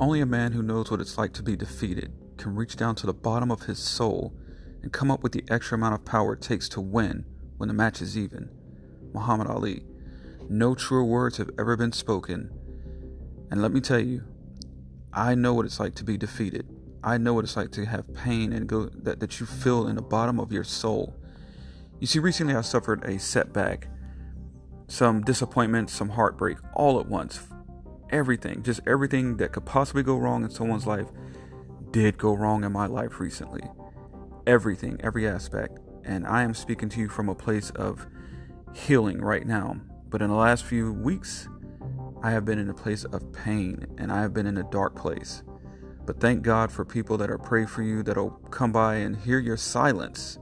Only a man who knows what it's like to be defeated can reach down to the bottom of his soul and come up with the extra amount of power it takes to win when the match is even. Muhammad Ali. No truer words have ever been spoken. And let me tell you, I know what it's like to be defeated. I know what it's like to have pain and go that, that you feel in the bottom of your soul. You see, recently I suffered a setback, some disappointment, some heartbreak, all at once. Everything, just everything that could possibly go wrong in someone's life did go wrong in my life recently. Everything, every aspect. And I am speaking to you from a place of healing right now. But in the last few weeks, I have been in a place of pain and I have been in a dark place. But thank God for people that are pray for you, that'll come by and hear your silence.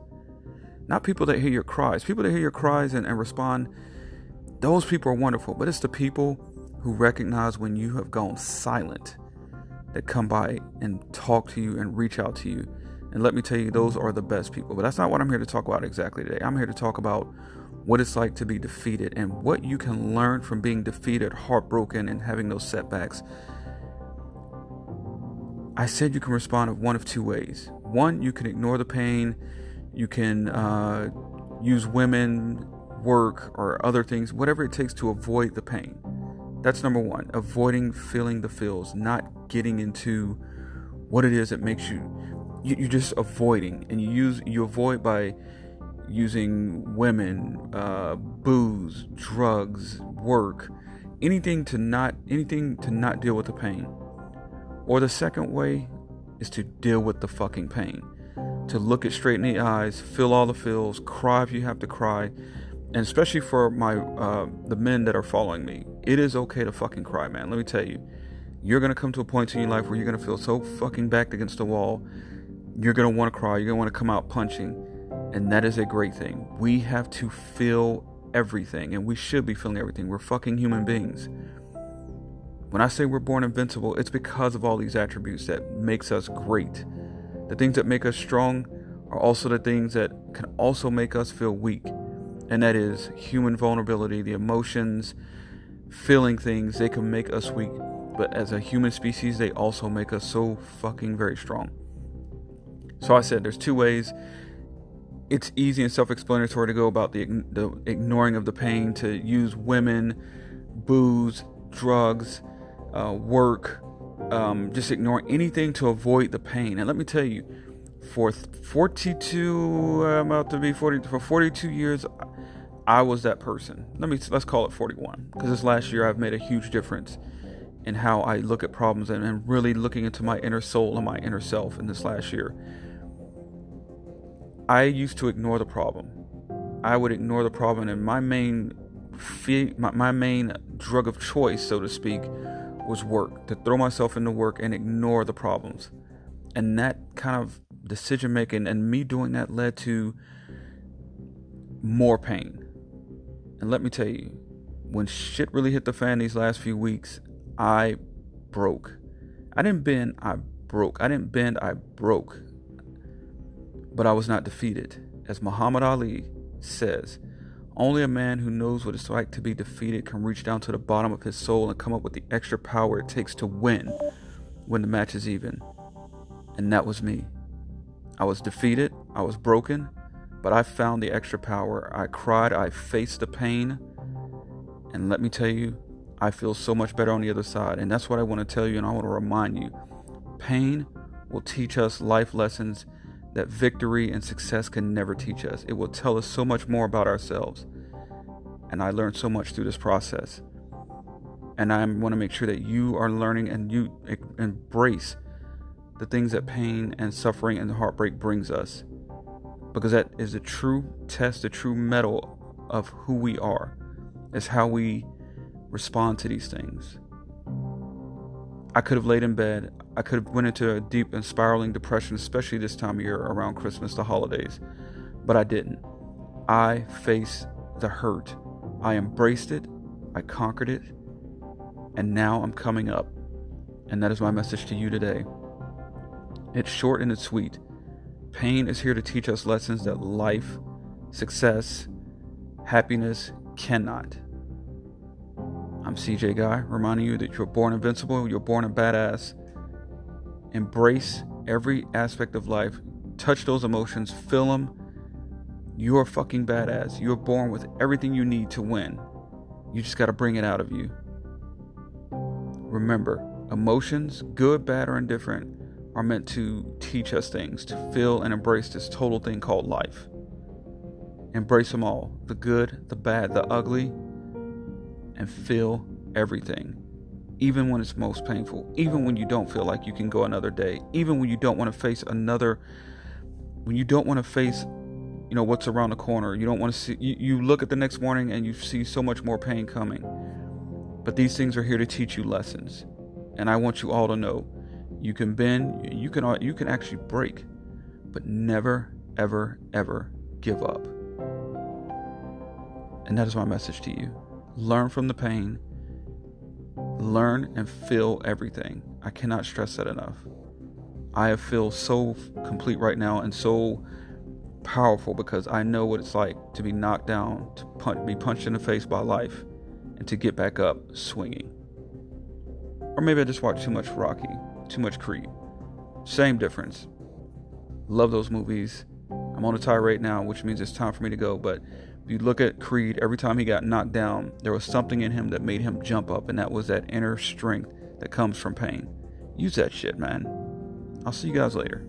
Not people that hear your cries. People that hear your cries and, and respond, those people are wonderful. But it's the people who recognize when you have gone silent that come by and talk to you and reach out to you. And let me tell you, those are the best people. But that's not what I'm here to talk about exactly today. I'm here to talk about what it's like to be defeated and what you can learn from being defeated, heartbroken, and having those setbacks. I said you can respond in one of two ways. One, you can ignore the pain, you can uh, use women, work, or other things, whatever it takes to avoid the pain. That's number one, avoiding feeling the feels, not getting into what it is that makes you, you you're just avoiding, and you use you avoid by using women, uh, booze, drugs, work, anything to not anything to not deal with the pain. Or the second way is to deal with the fucking pain. To look it straight in the eyes, feel all the feels, cry if you have to cry, and especially for my uh, the men that are following me, it is okay to fucking cry, man. Let me tell you, you're gonna come to a point in your life where you're gonna feel so fucking backed against the wall. You're gonna want to cry. You're gonna want to come out punching, and that is a great thing. We have to feel everything, and we should be feeling everything. We're fucking human beings. When I say we're born invincible, it's because of all these attributes that makes us great. The things that make us strong are also the things that can also make us feel weak and that is human vulnerability, the emotions, feeling things, they can make us weak, but as a human species, they also make us so fucking very strong. So I said there's two ways. It's easy and self-explanatory to go about the, the ignoring of the pain, to use women, booze, drugs, uh, work, um, just ignore anything to avoid the pain. And let me tell you, for 42, I'm about to be 40, for 42 years, I was that person. Let me let's call it 41 because this last year I've made a huge difference in how I look at problems and, and really looking into my inner soul and my inner self in this last year. I used to ignore the problem. I would ignore the problem, and my main my, my main drug of choice, so to speak, was work. To throw myself into work and ignore the problems, and that kind of decision making and me doing that led to more pain and let me tell you, when shit really hit the fan these last few weeks, I broke. I didn't bend, I broke. I didn't bend, I broke. But I was not defeated. As Muhammad Ali says, only a man who knows what it's like to be defeated can reach down to the bottom of his soul and come up with the extra power it takes to win when the match is even. And that was me. I was defeated, I was broken, but I found the extra power. I cried, I faced the pain. And let me tell you, I feel so much better on the other side. And that's what I want to tell you, and I want to remind you pain will teach us life lessons that victory and success can never teach us. It will tell us so much more about ourselves. And I learned so much through this process. And I want to make sure that you are learning and you embrace the things that pain and suffering and heartbreak brings us because that is the true test, the true mettle of who we are, is how we respond to these things. I could have laid in bed. I could have went into a deep and spiraling depression, especially this time of year around Christmas, the holidays, but I didn't. I faced the hurt. I embraced it. I conquered it. And now I'm coming up. And that is my message to you today. It's short and it's sweet. Pain is here to teach us lessons that life, success, happiness cannot. I'm CJ Guy, reminding you that you're born invincible, you're born a badass, Embrace every aspect of life. Touch those emotions, feel them. You're fucking badass. You're born with everything you need to win. You just got to bring it out of you. Remember, emotions, good, bad, or indifferent, are meant to teach us things, to feel and embrace this total thing called life. Embrace them all the good, the bad, the ugly, and feel everything. Even when it's most painful, even when you don't feel like you can go another day, even when you don't want to face another, when you don't want to face, you know, what's around the corner. You don't want to see, you, you look at the next morning and you see so much more pain coming. But these things are here to teach you lessons. And I want you all to know you can bend, you can you can actually break, but never ever ever give up. And that is my message to you. Learn from the pain. Learn and feel everything. I cannot stress that enough. I feel so complete right now and so powerful because I know what it's like to be knocked down, to punch, be punched in the face by life, and to get back up swinging. Or maybe I just watched too much Rocky, too much Creed. Same difference. Love those movies. I'm on a tie right now, which means it's time for me to go, but if you look at Creed, every time he got knocked down, there was something in him that made him jump up, and that was that inner strength that comes from pain. Use that shit, man. I'll see you guys later.